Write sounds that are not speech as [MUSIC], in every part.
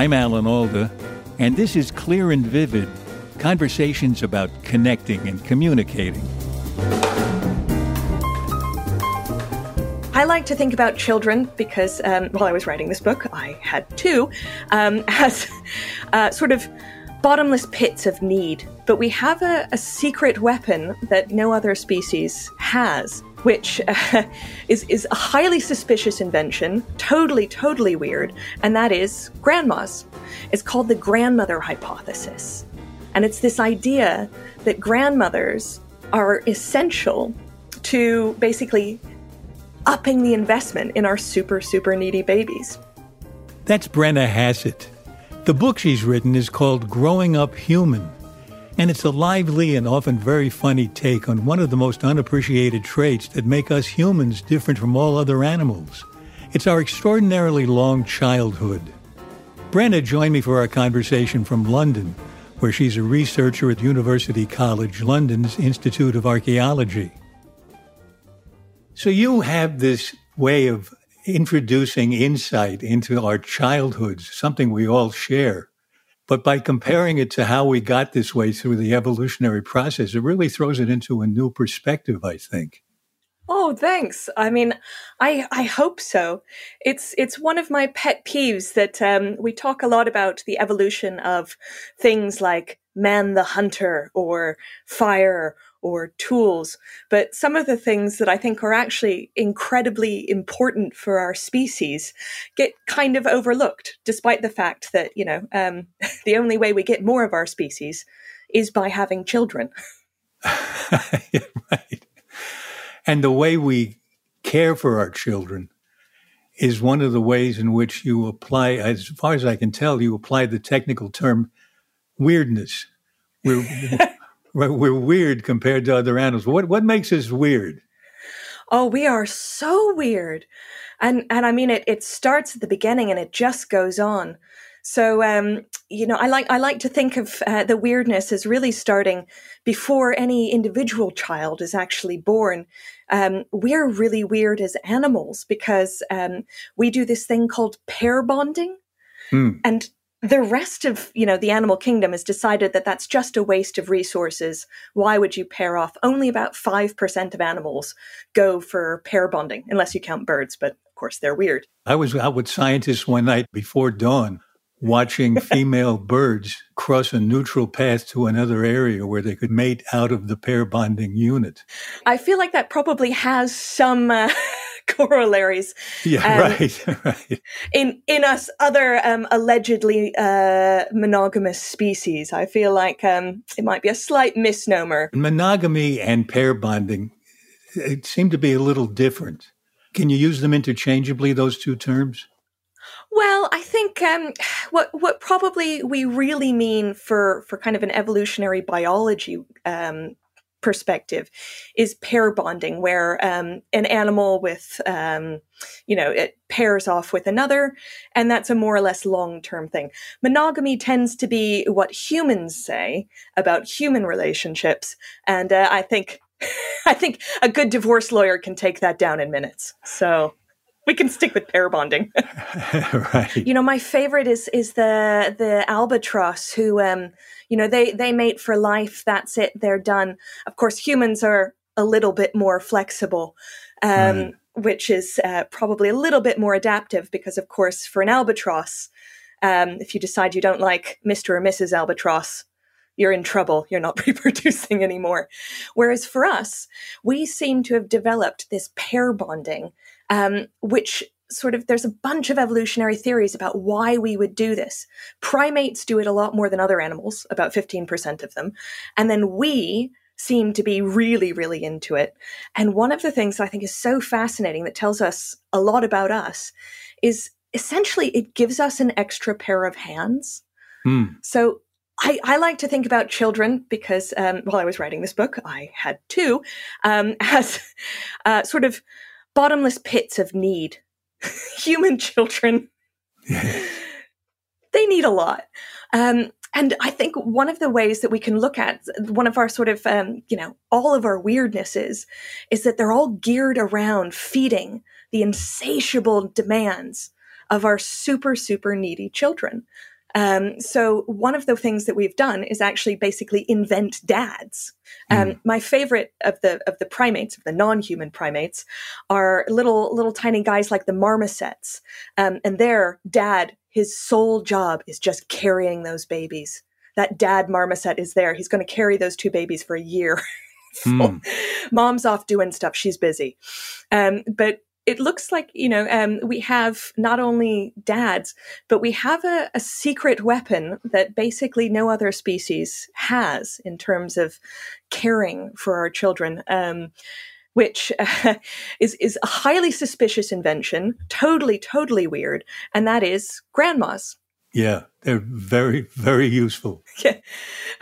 I'm Alan Alda, and this is Clear and Vivid conversations about connecting and communicating. I like to think about children because um, while I was writing this book, I had two, um, [LAUGHS] as uh, sort of bottomless pits of need. But we have a, a secret weapon that no other species has which uh, [LAUGHS] is, is a highly suspicious invention, totally, totally weird, and that is grandmas. It's called the grandmother hypothesis. And it's this idea that grandmothers are essential to basically upping the investment in our super, super needy babies. That's Brenna Hassett. The book she's written is called Growing Up Human and it's a lively and often very funny take on one of the most unappreciated traits that make us humans different from all other animals. It's our extraordinarily long childhood. Brenna joined me for our conversation from London, where she's a researcher at University College London's Institute of Archaeology. So you have this way of introducing insight into our childhoods, something we all share. But by comparing it to how we got this way through the evolutionary process, it really throws it into a new perspective, I think. Oh, thanks. I mean, I I hope so. It's it's one of my pet peeves that um, we talk a lot about the evolution of things like man the hunter or fire or tools. But some of the things that I think are actually incredibly important for our species get kind of overlooked, despite the fact that, you know, um, [LAUGHS] the only way we get more of our species is by having children. [LAUGHS] [LAUGHS] right. And the way we care for our children is one of the ways in which you apply, as far as I can tell, you apply the technical term weirdness. We're, we're weird compared to other animals. What what makes us weird? Oh, we are so weird, and and I mean it. It starts at the beginning and it just goes on. So um, you know, I like I like to think of uh, the weirdness as really starting before any individual child is actually born. Um, we're really weird as animals because um, we do this thing called pair bonding, hmm. and the rest of you know the animal kingdom has decided that that's just a waste of resources. Why would you pair off? Only about 5% of animals go for pair bonding unless you count birds but of course they're weird. I was out with scientists one night before dawn watching [LAUGHS] female birds cross a neutral path to another area where they could mate out of the pair bonding unit. I feel like that probably has some uh, corollaries. Yeah, um, right, [LAUGHS] right. In in us other um, allegedly uh, monogamous species, I feel like um, it might be a slight misnomer. Monogamy and pair bonding it seem to be a little different. Can you use them interchangeably? Those two terms. Well, I think um, what what probably we really mean for for kind of an evolutionary biology um, perspective is pair bonding, where um, an animal with, um, you know, it pairs off with another, and that's a more or less long term thing. Monogamy tends to be what humans say about human relationships, and uh, I think. [LAUGHS] I think a good divorce lawyer can take that down in minutes. So we can stick with pair bonding. [LAUGHS] right. You know, my favorite is is the the albatross who um you know they they mate for life that's it they're done of course humans are a little bit more flexible um, right. which is uh, probably a little bit more adaptive because of course for an albatross um, if you decide you don't like mr or mrs albatross you're in trouble you're not [LAUGHS] reproducing anymore whereas for us we seem to have developed this pair bonding um, which sort of there's a bunch of evolutionary theories about why we would do this. Primates do it a lot more than other animals, about 15% of them. And then we seem to be really, really into it. And one of the things that I think is so fascinating that tells us a lot about us is essentially it gives us an extra pair of hands. Mm. So I, I, like to think about children because um, while I was writing this book, I had two um, [LAUGHS] as uh, sort of bottomless pits of need. [LAUGHS] Human children, [LAUGHS] they need a lot. Um, and I think one of the ways that we can look at one of our sort of, um, you know, all of our weirdnesses is that they're all geared around feeding the insatiable demands of our super, super needy children. Um, so one of the things that we've done is actually basically invent dads. Um, mm. My favorite of the of the primates, of the non-human primates, are little little tiny guys like the marmosets, um, and their dad his sole job is just carrying those babies. That dad marmoset is there. He's going to carry those two babies for a year. [LAUGHS] mm. Mom's off doing stuff. She's busy. Um, but it looks like, you know, um, we have not only dads, but we have a, a, secret weapon that basically no other species has in terms of caring for our children. Um, which uh, [LAUGHS] is is a highly suspicious invention, totally totally weird, and that is grandmas. Yeah, they're very very useful. [LAUGHS] Yeah,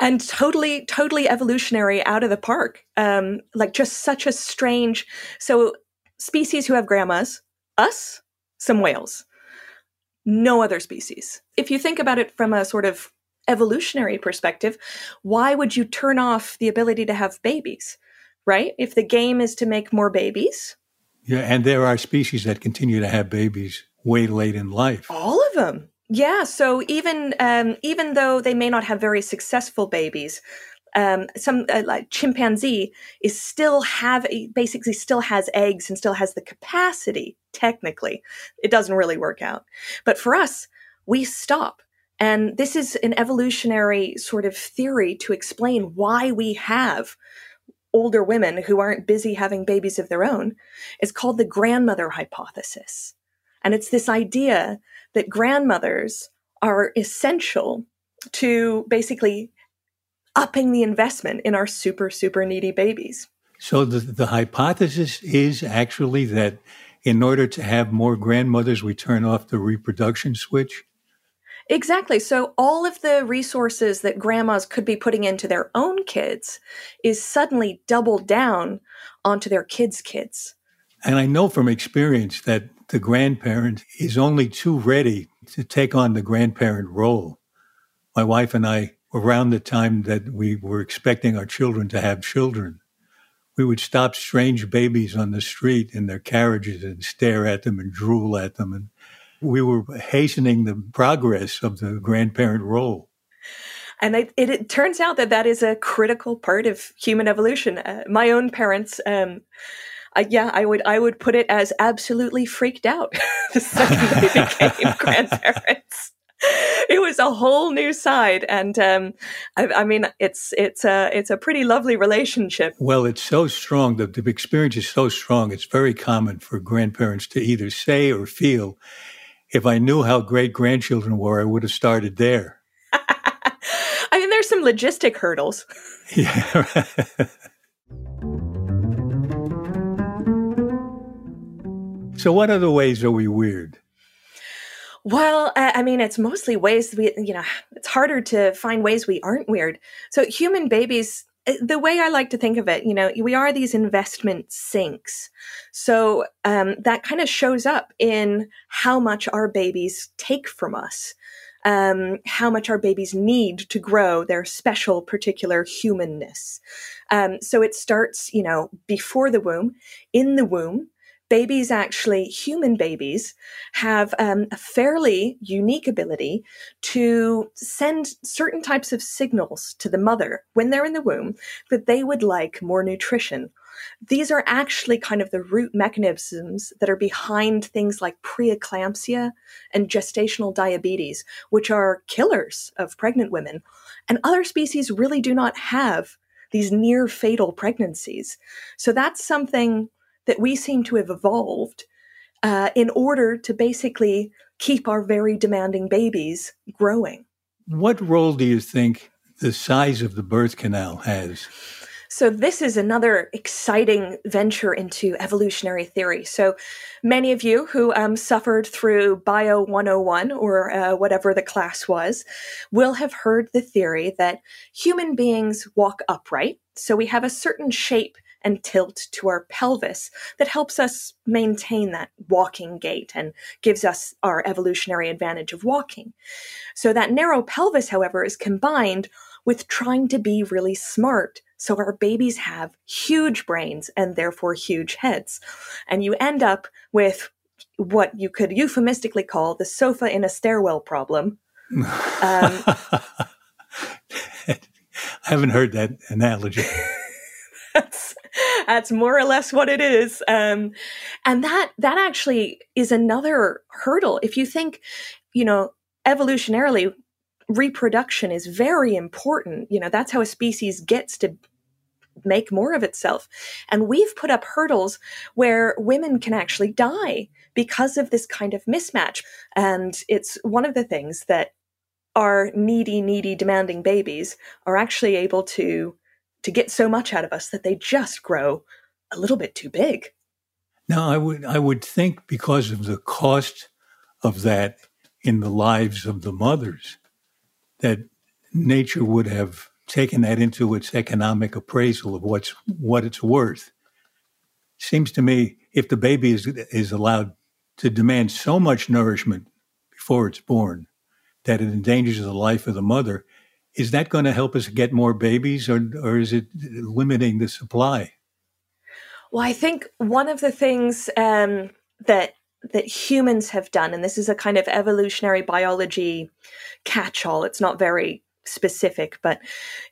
and totally totally evolutionary out of the park. Um, like just such a strange. So species who have grandmas, us, some whales, no other species. If you think about it from a sort of evolutionary perspective, why would you turn off the ability to have babies? right? If the game is to make more babies. Yeah, and there are species that continue to have babies way late in life. All of them. Yeah, so even um, even though they may not have very successful babies, um, some uh, like chimpanzee is still have basically still has eggs and still has the capacity. Technically, it doesn't really work out, but for us, we stop. And this is an evolutionary sort of theory to explain why we have older women who aren't busy having babies of their own is called the grandmother hypothesis. And it's this idea that grandmothers are essential to basically upping the investment in our super, super needy babies. So the, the hypothesis is actually that in order to have more grandmothers, we turn off the reproduction switch? Exactly. So all of the resources that grandmas could be putting into their own kids is suddenly doubled down onto their kids' kids. And I know from experience that the grandparent is only too ready to take on the grandparent role. My wife and I, around the time that we were expecting our children to have children, we would stop strange babies on the street in their carriages and stare at them and drool at them and we were hastening the progress of the grandparent role. And it, it, it, turns out that that is a critical part of human evolution. Uh, my own parents, um, uh, yeah, I would I would put it as absolutely freaked out [LAUGHS] the second they became [LAUGHS] grandparents. [LAUGHS] It was a whole new side, and um, I, I, mean, it's it's a it's a pretty lovely relationship. Well, it's so strong. The, the experience is so strong. It's very common for grandparents to either say or feel if I knew how great grandchildren were, I would have started there. [LAUGHS] I mean, there's some logistic hurdles. [LAUGHS] yeah. so, what other ways are we weird? Well, I mean, it's mostly ways we, you know, it's harder to find ways we aren't weird. So, human babies uh, the way I like to think of it, you know, we are these investment sinks. So um, that kind of shows up in how much our babies take from us, um, how much our babies need to grow their special, particular humanness. Um, so it starts, you know, before the womb, in the womb, babies actually, human babies, have um, a fairly unique ability to send certain types of signals to the mother when they're in the womb that they would like more nutrition. These are actually kind of the root mechanisms that are behind things like preeclampsia and gestational diabetes, which are killers of pregnant women. And other species really do not have these near fatal pregnancies. So that's something that we seem to have evolved uh, in order to basically keep our very demanding babies growing. What role do you think the size of the birth canal has? So, this is another exciting venture into evolutionary theory. So, many of you who um, suffered through Bio 101 or uh, whatever the class was will have heard the theory that human beings walk upright. So, we have a certain shape and tilt to our pelvis that helps us maintain that walking gait and gives us our evolutionary advantage of walking. So, that narrow pelvis, however, is combined with trying to be really smart so our babies have huge brains and therefore huge heads. And you end up with what you could euphemistically call the sofa in a stairwell problem. Um, [LAUGHS] I haven't heard that analogy. [LAUGHS] that's that's more or less what it is um, and that that actually is another hurdle if you think you know evolutionarily reproduction is very important. You know, that's how a species gets to make more of itself. And we've put up hurdles where women can actually die because of this kind of mismatch. And it's one of the things that our needy, needy, demanding babies are actually able to to get so much out of us that they just grow a little bit too big. Now, I would I would think because of the cost of that in the lives of the mothers, that nature would have taken that into its economic appraisal of what's what it's worth. Seems to me if the baby is is allowed to demand so much nourishment before it's born that it endangers the life of the mother, is that going to help us get more babies or or is it limiting the supply? Well, I think one of the things um, that that humans have done, and this is a kind of evolutionary biology catch all, it's not very specific, but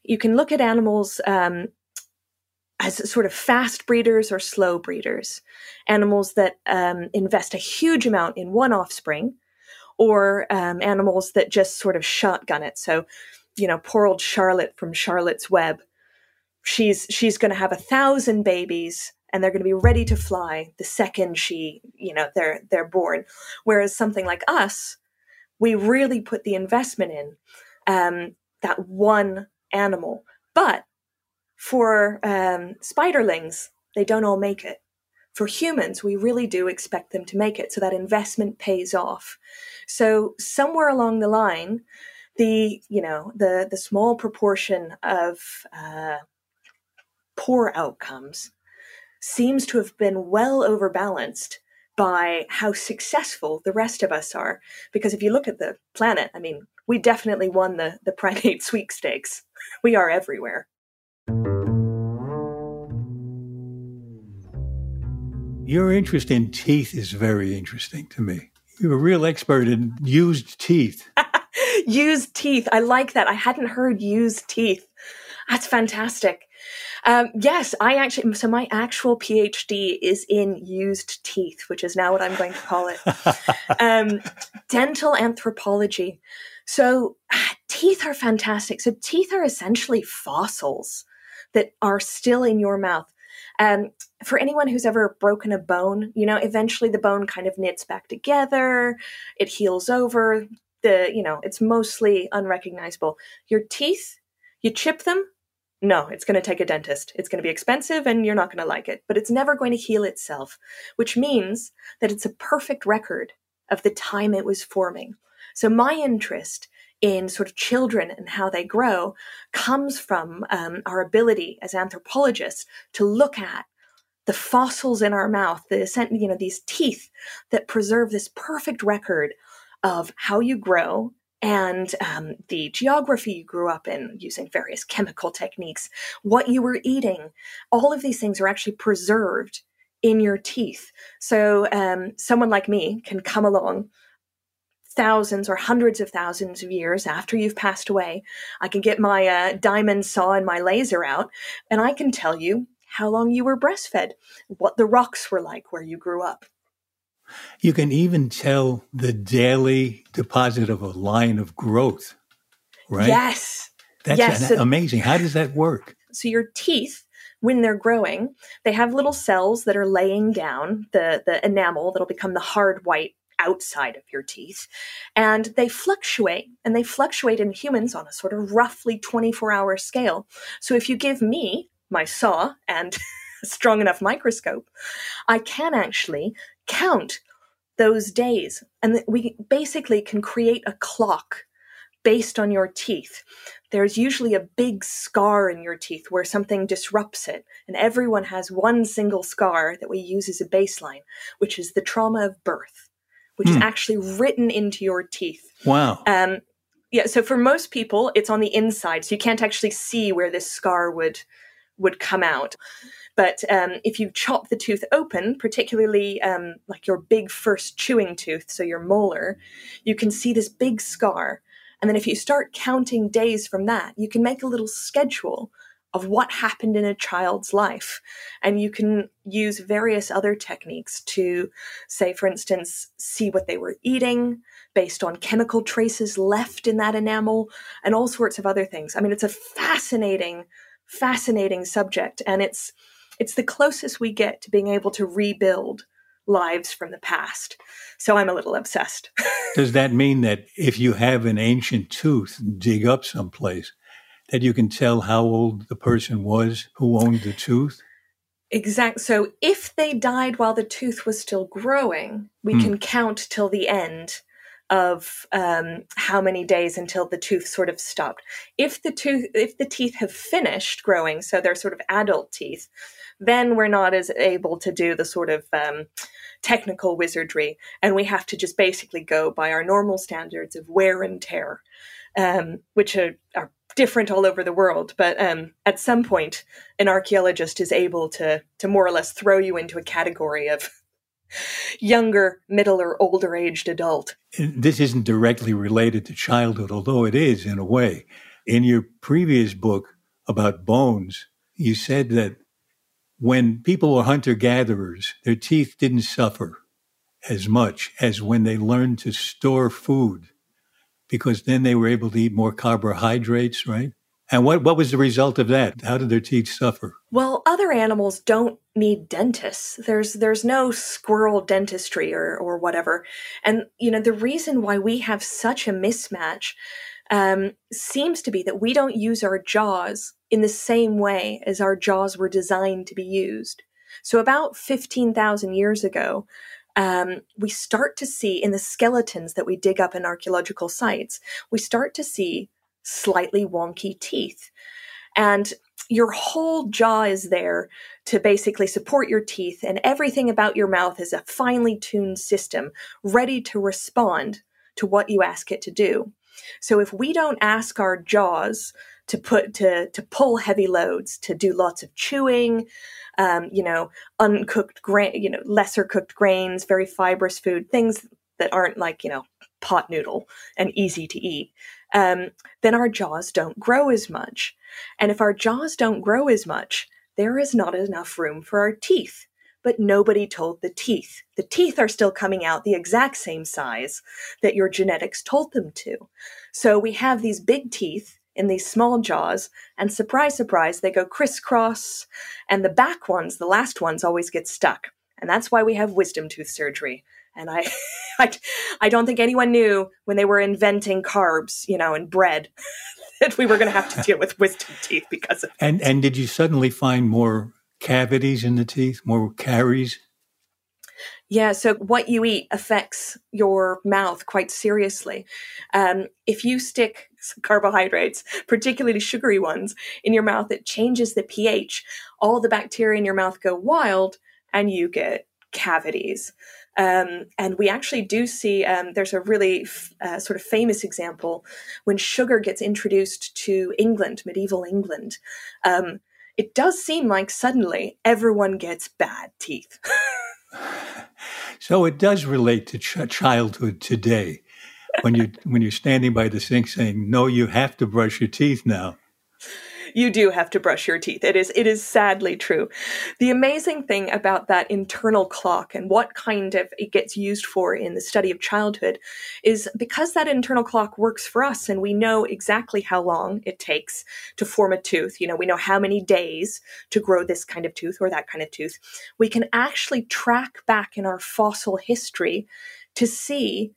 you can look at animals um, as sort of fast breeders or slow breeders, animals that um, invest a huge amount in one offspring, or um, animals that just sort of shotgun it. So, you know, poor old Charlotte from Charlotte's Web, she's she's going to have a thousand babies and they're going to be ready to fly the second she, you know, they're they're born. Whereas something like us, we really put the investment in um, that one animal. But for um, spiderlings, they don't all make it. For humans, we really do expect them to make it, so that investment pays off. So somewhere along the line, the you know the the small proportion of uh, poor outcomes seems to have been well overbalanced by how successful the rest of us are. Because if you look at the planet, I mean, we definitely won the, the [LAUGHS] primate sweepstakes. We are everywhere. Your interest in teeth is very interesting to me. You're a real expert in used teeth. [LAUGHS] used teeth. I like that. I hadn't heard used teeth. That's fantastic. Um, yes, I actually, so my actual PhD is in used teeth, which is now what I'm going to call it. [LAUGHS] um, dental anthropology. So teeth are fantastic. So teeth are essentially fossils that are still in your mouth. Um, for anyone who's ever broken a bone, you know, eventually the bone kind of knits back together, it heals over. The, you know, it's mostly unrecognizable. Your teeth, you chip them, no, it's going to take a dentist. It's going to be expensive and you're not going to like it, but it's never going to heal itself, which means that it's a perfect record of the time it was forming. So my interest in sort of children and how they grow comes from um, our ability as anthropologists to look at the fossils in our mouth, the you know these teeth that preserve this perfect record of how you grow and um, the geography you grew up in using various chemical techniques, what you were eating, all of these things are actually preserved in your teeth. So um, someone like me can come along thousands or hundreds of thousands of years after you've passed away. I can get my uh, diamond saw and my laser out, and I can tell you how long you were breastfed, what the rocks were like where you grew up. You can even tell the daily deposit of a line of growth, right? Yes. That's yes. amazing. How does that work? So your teeth, when they're growing, they have little cells that are laying down the, the enamel that'll become the hard white outside of your teeth. And they fluctuate, and they fluctuate in humans on a sort of roughly 24 hour scale. So if you give me my saw and a [LAUGHS] strong enough microscope, I can actually count those days. And we basically can create a clock based on your teeth. There's usually a big scar in your teeth where something disrupts it. And everyone has one single scar that we use as a baseline, which is the trauma of birth, which is hmm. actually written into your teeth. Wow. Um, yeah, so for most people, it's on the inside, so you can't actually see where this scar would would come out. But um, if you chop the tooth open, particularly um, like your big first chewing tooth, so your molar, you can see this big scar. And then if you start counting days from that, you can make a little schedule of what happened in a child's life. And you can use various other techniques to, say, for instance, see what they were eating based on chemical traces left in that enamel and all sorts of other things. I mean, it's a fascinating, fascinating subject. And it's, it's the closest we get to being able to rebuild lives from the past. So I'm a little obsessed. [LAUGHS] Does that mean that if you have an ancient tooth, dig up someplace, that you can tell how old the person was who owned the tooth? Exact. So if they died while the tooth was still growing, we hmm. can count till the end of um, how many days until the tooth sort of stopped. If the tooth, if the teeth have finished growing, so they're sort of adult teeth, then we're not as able to do the sort of um, technical wizardry, and we have to just basically go by our normal standards of wear and tear, um, which are, are, different all over the world. But um, at some point, an archaeologist is able to to more or less throw you into a category of [LAUGHS] younger, middle, or older aged adult. This isn't directly related to childhood, although it is in a way. In your previous book about bones, you said that when people were hunter gatherers, their teeth didn't suffer as much as when they learned to store food, because then they were able to eat more carbohydrates, right? And what, what was the result of that? How did their teeth suffer? Well, other animals don't need dentists. There's there's no squirrel dentistry or or whatever. And you know the reason why we have such a mismatch um, seems to be that we don't use our jaws in the same way as our jaws were designed to be used. So, about 15,000 years ago, um, we start to see in the skeletons that we dig up in archaeological sites, we start to see slightly wonky teeth. And your whole jaw is there to basically support your teeth, and everything about your mouth is a finely tuned system ready to respond to what you ask it to do. So if we don't ask our jaws to put to to pull heavy loads, to do lots of chewing, um, you know, uncooked grain, you know, lesser cooked grains, very fibrous food, things that aren't like you know pot noodle and easy to eat, um, then our jaws don't grow as much. And if our jaws don't grow as much, there is not enough room for our teeth but nobody told the teeth. The teeth are still coming out the exact same size that your genetics told them to. So we have these big teeth in these small jaws, and surprise, surprise, they go crisscross, and the back ones, the last ones, always get stuck. And that's why we have wisdom tooth surgery. And I, [LAUGHS] I, I don't think anyone knew when they were inventing carbs, you know, and bread, [LAUGHS] that we were going to have to deal with wisdom teeth because of. And and did you suddenly find more cavities in the teeth, more caries? Yeah, so what you eat affects your mouth quite seriously. Um, if you stick carbohydrates, particularly sugary ones, in your mouth, it changes the pH. All the bacteria in your mouth go wild, and you get cavities. Um, and we actually do see um, there's a really f- uh, sort of famous example when sugar gets introduced to England, medieval England. Um, it does seem like suddenly everyone gets bad teeth. [LAUGHS] so it does relate to ch- childhood today when you when you're standing by the sink saying, "No, you have to brush your teeth now." You do have to brush your teeth. It is it is sadly true. The amazing thing about that internal clock and what kind of it gets used for in the study of childhood is because that internal clock works for us and we know exactly how long it takes to form a tooth. You know, we know how many days to grow this kind of tooth or that kind of tooth. We can actually track back in our fossil history to see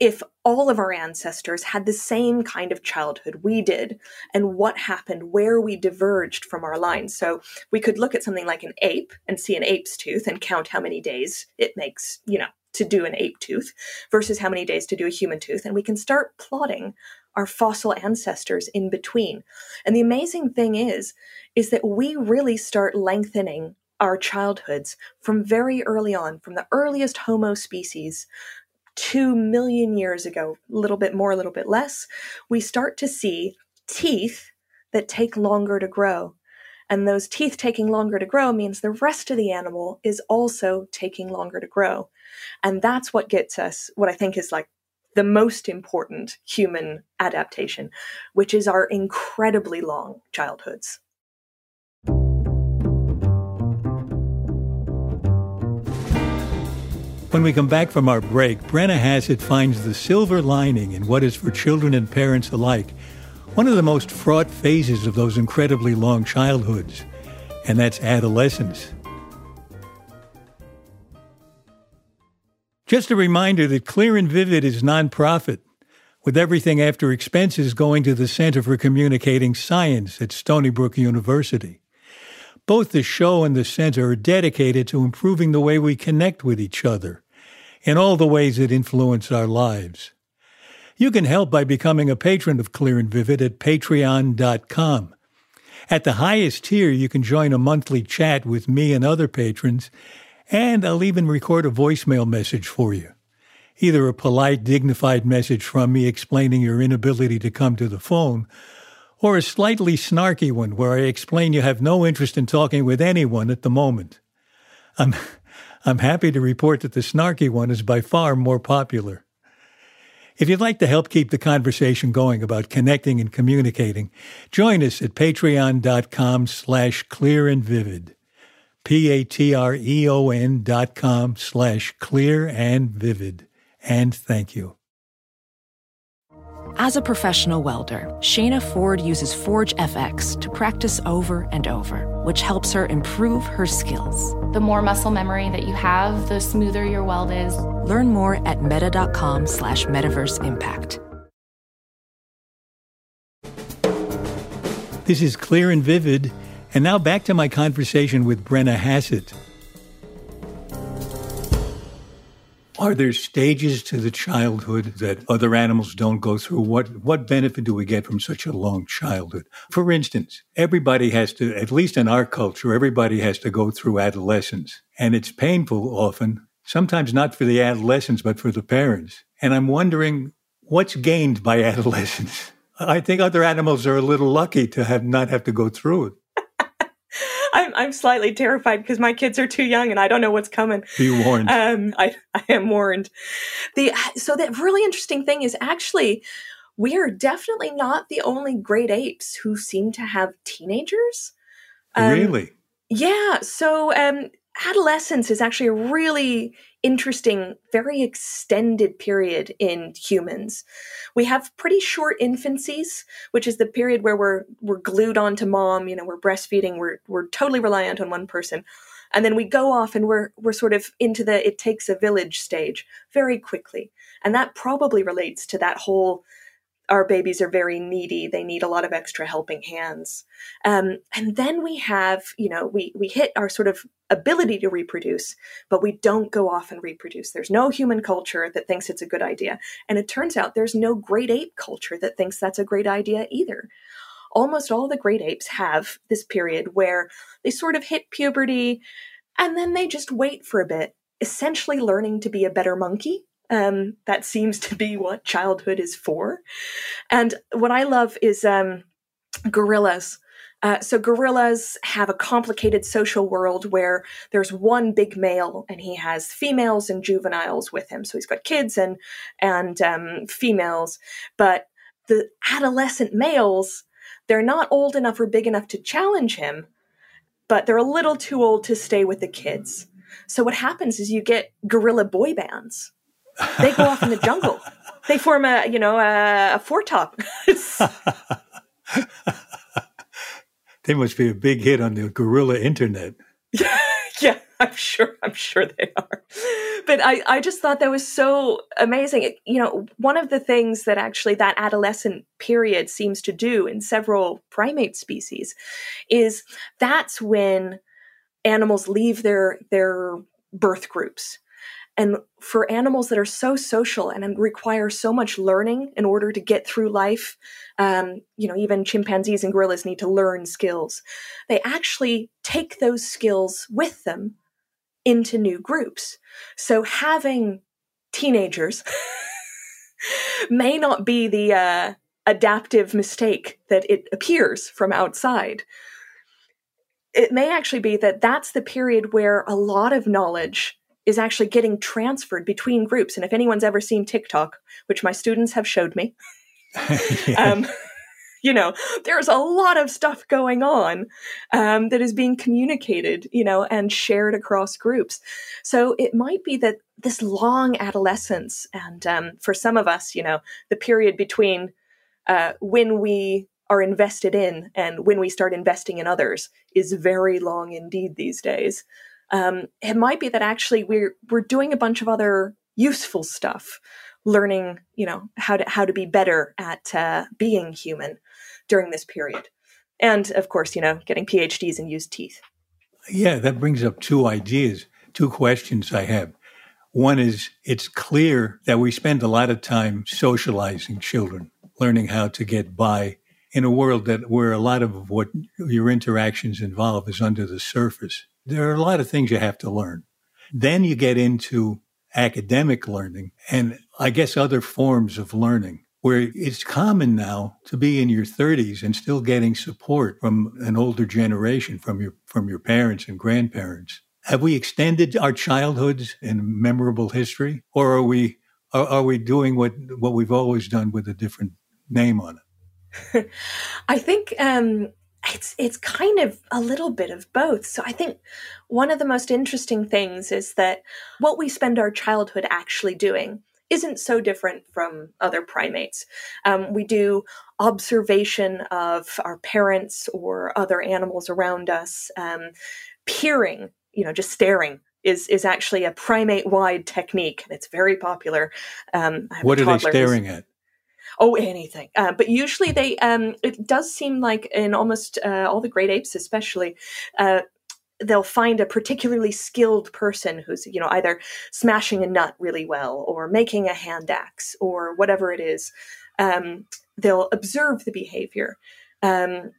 if all of our ancestors had the same kind of childhood we did and what happened where we diverged from our lines. So we could look at something like an ape and see an ape's tooth and count how many days it makes, you know, to do an ape tooth versus how many days to do a human tooth. And we can start plotting our fossil ancestors in between. And the amazing thing is, is that we really start lengthening our childhoods from very early on, from the earliest Homo species two million years ago, a little bit more, a little bit less, we start to see teeth that take longer to grow. And those teeth taking longer to grow means the rest of the animal is also taking longer to grow. And that's what gets us what I think is like the most important human adaptation, which is our incredibly long childhoods. When we come back from our break, Brenna Hassett finds the silver lining in what is for children and parents alike one of the most fraught phases of those incredibly long childhoods, and that's adolescence. Just a reminder that Clear and Vivid is nonprofit, with everything after expenses going to the Center for Communicating Science at Stony Brook University. Both the show and the center are dedicated to improving the way we connect with each other in all the ways that influence our lives. You can help by becoming a patron of Clear and Vivid at patreon.com. At the highest tier, you can join a monthly chat with me and other patrons, and I'll even record a voicemail message for you. Either a polite, dignified message from me explaining your inability to come to the phone, or a slightly snarky one where I explain you have no interest in talking with anyone at the moment. I'm, I'm happy to report that the snarky one is by far more popular. If you'd like to help keep the conversation going about connecting and communicating, join us at patreon.com slash clear and vivid. P-A-T-R-E-O-N dot com slash clear and vivid. And thank you. As a professional welder, Shayna Ford uses Forge FX to practice over and over, which helps her improve her skills. The more muscle memory that you have, the smoother your weld is. Learn more at meta.com slash metaverse impact. This is Clear and Vivid, and now back to my conversation with Brenna Hassett. Are there stages to the childhood that other animals don't go through? What what benefit do we get from such a long childhood? For instance, everybody has to, at least in our culture, everybody has to go through adolescence. And it's painful often, sometimes not for the adolescents, but for the parents. And I'm wondering what's gained by [LAUGHS] adolescence? I think other animals are a little lucky to have not have to go through it. I'm I'm slightly terrified because my kids are too young and I don't know what's coming. Be warned. Um, I I am warned. The so the really interesting thing is actually we are definitely not the only great apes who seem to have teenagers. Um, really? Yeah. So um, adolescence is actually a really interesting, very extended period in humans. We have pretty short infancies, which is the period where we're we're glued onto mom, you know, we're breastfeeding, we're we're totally reliant on one person. And then we go off and we're we're sort of into the it takes a village stage very quickly. And that probably relates to that whole our babies are very needy. They need a lot of extra helping hands. Um, and then we have, you know, we, we hit our sort of ability to reproduce, but we don't go off and reproduce. There's no human culture that thinks it's a good idea. And it turns out there's no great ape culture that thinks that's a great idea either. Almost all the great apes have this period where they sort of hit puberty and then they just wait for a bit, essentially learning to be a better monkey um, that seems to be what childhood is for. And what I love is um, gorillas. Uh, so gorillas have a complicated social world where there's one big male and he has females and juveniles with him. So he's got kids and and um, females, but the adolescent males they're not old enough or big enough to challenge him, but they're a little too old to stay with the kids. So what happens is you get gorilla boy bands they go off in the jungle. They form a, you know, a, a four top. [LAUGHS] they must be a big hit on the gorilla internet. Yeah, [LAUGHS] yeah, I'm sure. I'm sure they are. but I, I just thought that was so amazing. You know, one of the things that actually that adolescent period seems to do in several primate species is that's when animals leave their their birth groups. And for animals that are so social and require so much learning in order to get through life, um, you know, even chimpanzees and gorillas need to learn skills. They actually take those skills with them into new groups. So having teenagers [LAUGHS] may not be the uh, adaptive mistake that it appears from outside. It may actually be that that's the period where a lot of knowledge is actually getting transferred between groups. And if anyone's ever seen TikTok, which my students have showed me, [LAUGHS] yeah. um, you know there's a lot of stuff going on um, that is being communicated you know and shared across groups so it might be that this long adolescence and um, for some of us you know the period between uh, when we are invested in and when we start investing in others is very long indeed these days um, it might be that actually we're we're doing a bunch of other useful stuff learning you know how to how to be better at uh, being human during this period. And of course, you know, getting PhDs in used teeth. Yeah, that brings up two ideas, two questions I have. One is it's clear that we spend a lot of time socializing children, learning how to get by in a world that where a lot of what your interactions involve is under the surface. There are a lot of things you have to learn. Then you get into academic learning and I guess other forms of learning where it's common now to be in your 30s and still getting support from an older generation, from your from your parents and grandparents. Have we extended our childhoods in memorable history, or are we are, are we doing what what we've always done with a different name on it? [LAUGHS] I think um, it's it's kind of a little bit of both. So I think one of the most interesting things is that what we spend our childhood actually doing isn't so different from other primates. Um, we do observation of our parents or other animals around us. Um, peering, you know, just staring is is actually a primate wide technique, and it's very popular. Um, what are they staring at? Oh, anything. Uh, but usually they, um, it does seem like in almost uh, all the great apes, especially, uh, they'll find a particularly skilled person who's you know either smashing a nut really well or making a hand axe or whatever it is. Um, they'll observe the behavior. Um,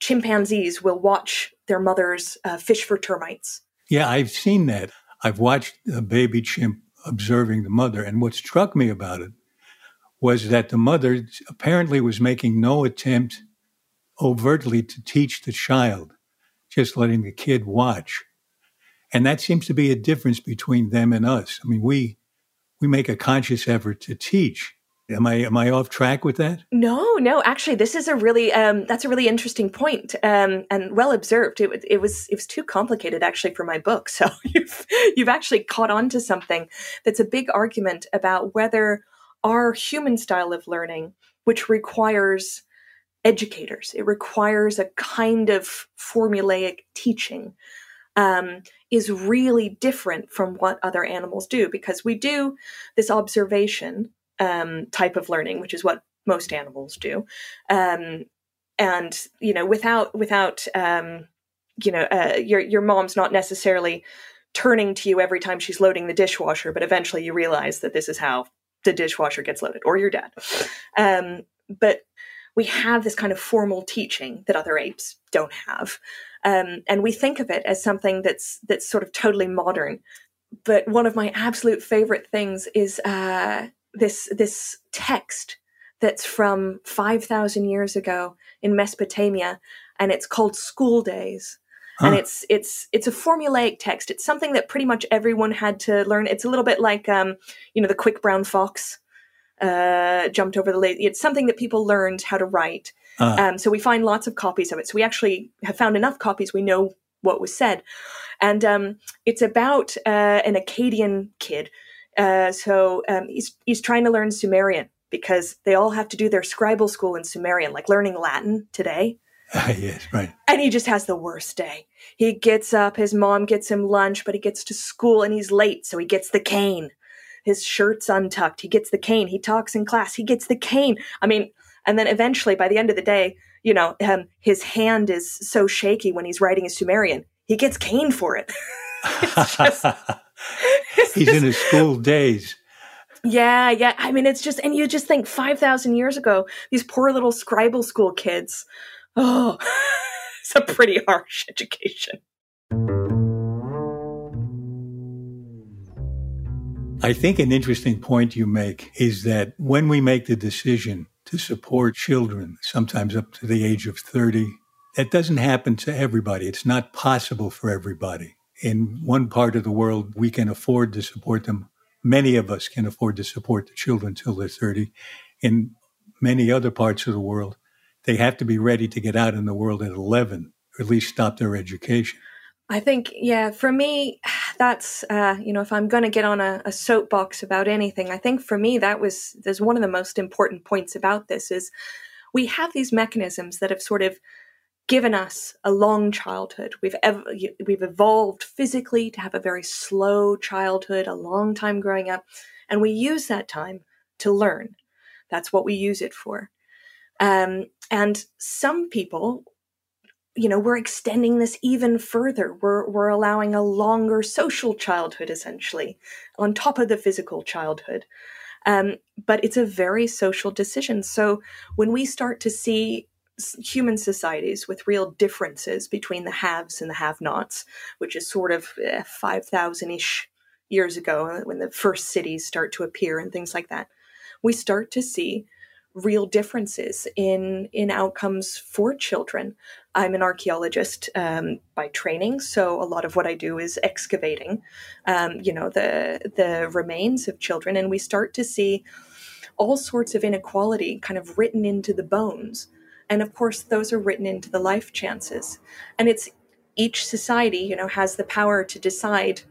chimpanzees will watch their mothers uh, fish for termites. Yeah i've seen that. I've watched a baby chimp observing the mother and what struck me about it was that the mother apparently was making no attempt overtly to teach the child just letting the kid watch. And that seems to be a difference between them and us. I mean, we we make a conscious effort to teach. Am I am I off track with that? No, no. Actually, this is a really um, that's a really interesting point, um, and well observed. It, it was it was too complicated actually for my book. [LAUGHS] So you've you've actually caught on to something that's a big argument about whether our human style of learning, which requires educators. It requires a kind of formulaic teaching, um, is really different from what other animals do because we do this observation um, type of learning, which is what most animals do. Um, and you know, without without um, you know, uh, your your mom's not necessarily turning to you every time she's loading the dishwasher, but eventually you realize that this is how the dishwasher gets loaded, or your dad. [LAUGHS] Um, but we have this kind of formal teaching that other apes don't have. Um, and we think of it as something that's that's sort of totally modern. But one of my absolute favorite things is uh, this this text that's from five thousand years ago in Mesopotamia, and it's called School Days. Huh. And it's it's it's a formulaic text. It's something that pretty much everyone had to learn. It's a little bit like um, you know the Quick Brown Fox uh, jumped over the lazy. It's something that people learned how to write. Uh. Um, so we find lots of copies of it. So we actually have found enough copies. We know what was said, and um, it's about uh, an Akkadian kid. Uh, so um, he's he's trying to learn Sumerian because they all have to do their scribal school in Sumerian, like learning Latin today. [LAUGHS] yes, right. And he just has the worst day. He gets up, his mom gets him lunch, but he gets to school and he's late, so he gets the cane. His shirt's untucked. He gets the cane. He talks in class. He gets the cane. I mean, and then eventually, by the end of the day, you know, um, his hand is so shaky when he's writing a Sumerian. He gets caned for it. [LAUGHS] just, [LAUGHS] he's in his school days. Yeah, yeah. I mean, it's just, and you just think 5,000 years ago, these poor little scribal school kids. Oh, [LAUGHS] it's a pretty harsh education. I think an interesting point you make is that when we make the decision to support children, sometimes up to the age of 30, that doesn't happen to everybody. It's not possible for everybody. In one part of the world, we can afford to support them. Many of us can afford to support the children till they're 30. In many other parts of the world, they have to be ready to get out in the world at 11, or at least stop their education. I think, yeah, for me, [SIGHS] that's, uh, you know, if I'm going to get on a, a, soapbox about anything, I think for me, that was, there's one of the most important points about this is we have these mechanisms that have sort of given us a long childhood. We've, ev- we've evolved physically to have a very slow childhood, a long time growing up, and we use that time to learn. That's what we use it for. Um, and some people you know we're extending this even further. We're we're allowing a longer social childhood essentially on top of the physical childhood. Um, but it's a very social decision. So when we start to see human societies with real differences between the haves and the have-nots which is sort of eh, 5000ish years ago uh, when the first cities start to appear and things like that we start to see real differences in in outcomes for children. I'm an archaeologist um, by training, so a lot of what I do is excavating, um, you know, the the remains of children, and we start to see all sorts of inequality kind of written into the bones, and of course those are written into the life chances, and it's each society, you know, has the power to decide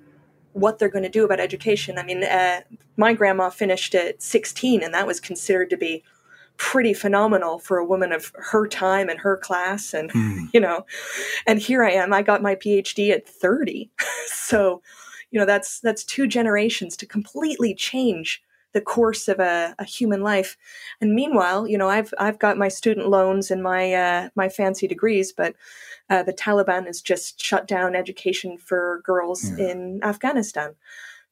what they're going to do about education. I mean, uh, my grandma finished at 16, and that was considered to be pretty phenomenal for a woman of her time and her class and mm. you know and here i am i got my phd at 30 [LAUGHS] so you know that's that's two generations to completely change the course of a, a, human life and meanwhile you know i've i've got my student loans and my uh, my fancy degrees but uh, the taliban has just shut down education for girls yeah. in afghanistan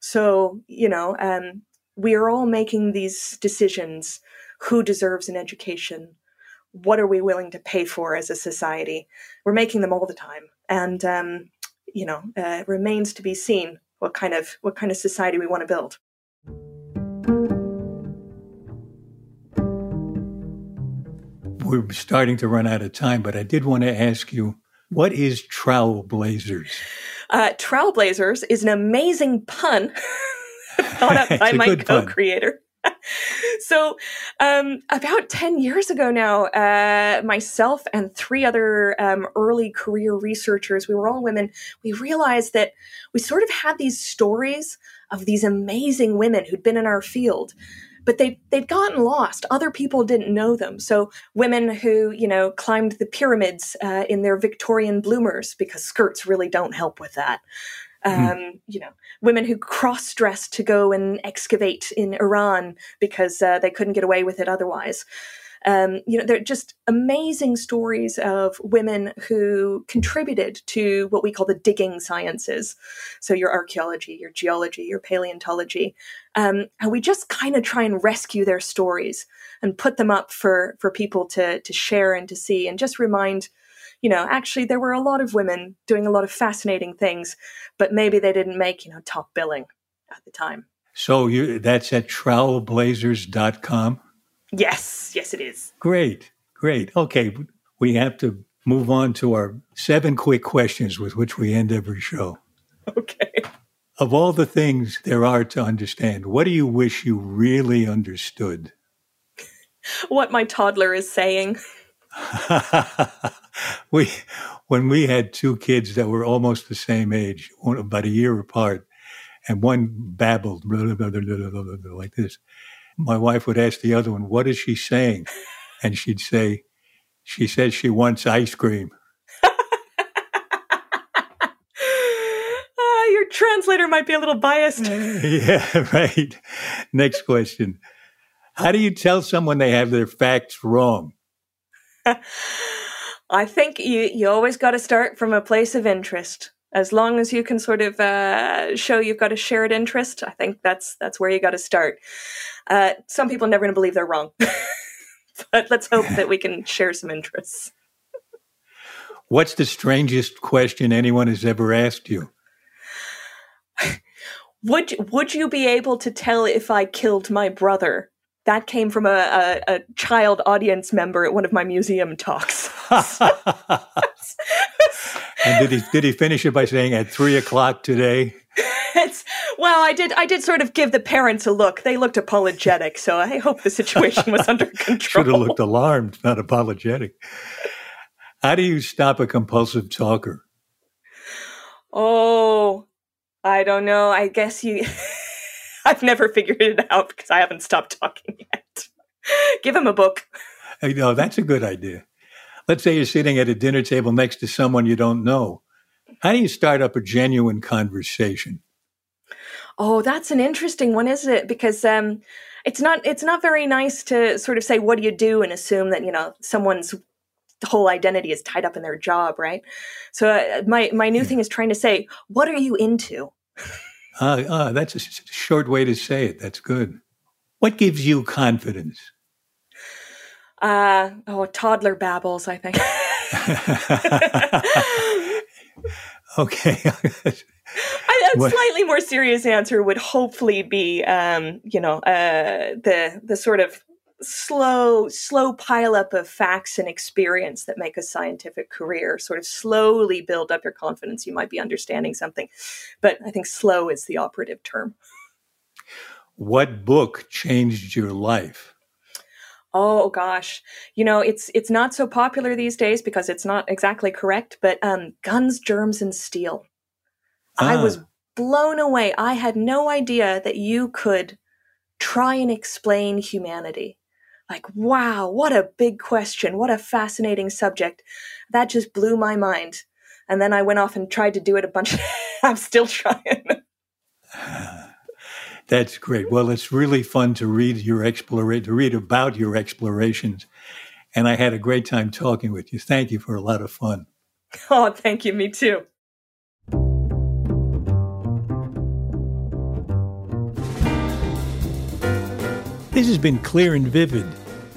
so you know um, we are all making these decisions who deserves an education? What are we willing to pay for as a society? We're making them all the time. And um, you know uh, remains to be seen what kind of what kind of society we want to build. We're starting to run out of time but i did want to ask you what is Trowelblazers uh, Trowelblazers is an amazing pun [LAUGHS] thought up [LAUGHS] by my co-creator so um, about 10 years ago now uh, myself and three other um, early career researchers we were all women we realized that we sort of had these stories of these amazing women who'd been in our field but they they'd gotten lost. Other people didn't know them. So women who you know climbed the pyramids uh, in their Victorian bloomers because skirts really don't help with that. Hmm. Um, mm. You know, women who cross dressed to go and excavate in Iran because uh, they couldn't get away with it otherwise. Um, you know, they're just amazing stories of women who contributed to what we call the digging sciences. So, your archaeology, your geology, your paleontology. Um, and we just kind of try and rescue their stories and put them up for, for people to, to share and to see and just remind you know, actually there were a lot of women doing a lot of fascinating things, but maybe they didn't make, you know, top billing at the time. So you that's at trowelblazers.com? Yes, yes it is. Great. Great. Okay, we have to move on to our seven quick questions with which we end every show. Okay. Of all the things there are to understand, what do you wish you really understood? [LAUGHS] what my toddler is saying. [LAUGHS] [LAUGHS] we when we had two kids that were almost the same age, about a year apart, and one babbled blah, blah, blah, like this. My wife would ask the other one, "What is she saying?" And she'd say, She says she wants ice cream. [LAUGHS] Ah, your translator might be a little biased. [LAUGHS] yeah, right. Next question. How do you tell someone they have their facts wrong? I think you, you always got to start from a place of interest. As long as you can sort of uh, show you've got a shared interest, I think that's that's where you got to start. Uh, some people are never going to believe they're wrong, [LAUGHS] but let's hope that we can share some interests. What's the strangest question anyone has ever asked you? [SIGHS] would would you be able to tell if I killed my brother? That came from a, a, a child audience member at one of my museum talks. [LAUGHS] [LAUGHS] and did he did he finish it by saying at three o'clock today? It's, well, I did. I did sort of give the parents a look. They looked apologetic, so I hope the situation was under [LAUGHS] control. Should have looked alarmed, not apologetic. How do you stop a compulsive talker? Oh, I don't know. I guess you. [LAUGHS] I've never figured it out because I haven't stopped talking yet. [LAUGHS] Give him a book. You know, that's a good idea. Let's say you're sitting at a dinner table next to someone you don't know. How do you start up a genuine conversation? Oh, that's an interesting one, isn't it? Because um, it's not it's not very nice to sort of say what do you do and assume that you know someone's whole identity is tied up in their job, right? So uh, my my new thing is trying to say what are you into? Ah, uh, uh, that's a short way to say it. That's good. What gives you confidence? Uh, oh, toddler babbles, I think. [LAUGHS] okay. [LAUGHS] a slightly more serious answer would hopefully be, um, you know, uh, the the sort of slow, slow pile up of facts and experience that make a scientific career. Sort of slowly build up your confidence. You might be understanding something, but I think slow is the operative term. What book changed your life? Oh gosh, you know it's it's not so popular these days because it's not exactly correct. But um, guns, germs, and steel. Ah. I was blown away. I had no idea that you could try and explain humanity. Like, wow, what a big question! What a fascinating subject. That just blew my mind. And then I went off and tried to do it a bunch. [LAUGHS] I'm still trying. [LAUGHS] That's great. Well, it's really fun to read your exploration, to read about your explorations. And I had a great time talking with you. Thank you for a lot of fun. Oh, thank you. Me too. This has been clear and vivid.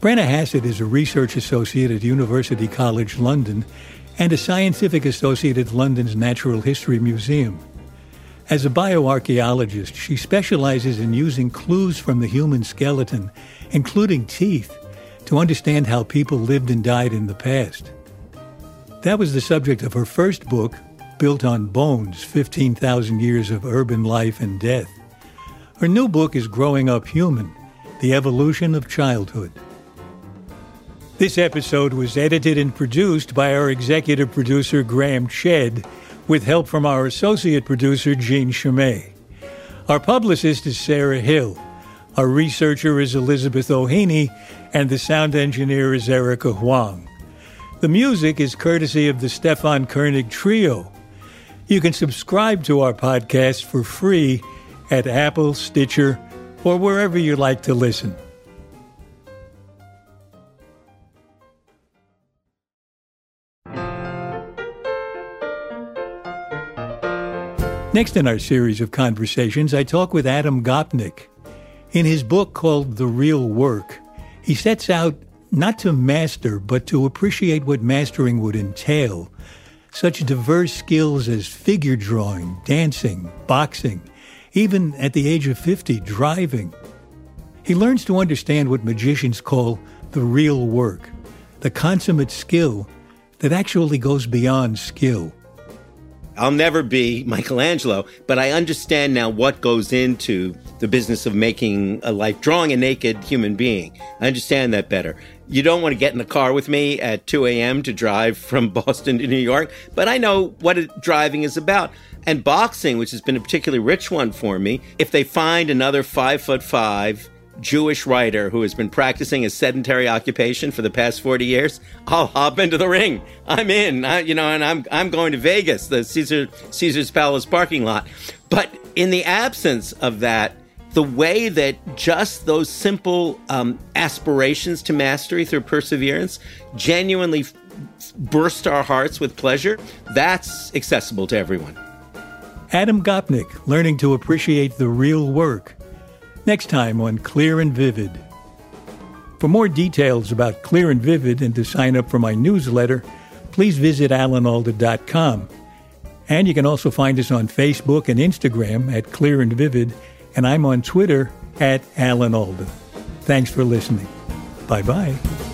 Brenna Hassett is a research associate at University College London and a scientific associate at London's Natural History Museum. As a bioarchaeologist, she specializes in using clues from the human skeleton, including teeth, to understand how people lived and died in the past. That was the subject of her first book, Built on Bones 15,000 Years of Urban Life and Death. Her new book is Growing Up Human The Evolution of Childhood. This episode was edited and produced by our executive producer, Graham Chedd with help from our associate producer, Jean Chimay. Our publicist is Sarah Hill. Our researcher is Elizabeth O'Haney, and the sound engineer is Erica Huang. The music is courtesy of the Stefan Koenig Trio. You can subscribe to our podcast for free at Apple, Stitcher, or wherever you like to listen. Next in our series of conversations, I talk with Adam Gopnik. In his book called The Real Work, he sets out not to master, but to appreciate what mastering would entail. Such diverse skills as figure drawing, dancing, boxing, even at the age of 50, driving. He learns to understand what magicians call the real work, the consummate skill that actually goes beyond skill. I'll never be Michelangelo, but I understand now what goes into the business of making a life, drawing a naked human being. I understand that better. You don't want to get in the car with me at 2 a.m. to drive from [LAUGHS] Boston to New York, but I know what driving is about. And boxing, which has been a particularly rich one for me, if they find another five foot five Jewish writer who has been practicing a sedentary occupation for the past 40 years, I'll hop into the ring. I'm in, I, you know, and I'm, I'm going to Vegas, the Caesar, Caesar's Palace parking lot. But in the absence of that, the way that just those simple um, aspirations to mastery through perseverance genuinely f- burst our hearts with pleasure, that's accessible to everyone. Adam Gopnik, learning to appreciate the real work next time on Clear and Vivid. For more details about Clear and Vivid and to sign up for my newsletter, please visit alanalda.com. And you can also find us on Facebook and Instagram at Clear and Vivid, and I'm on Twitter at Alan Alda. Thanks for listening. Bye bye.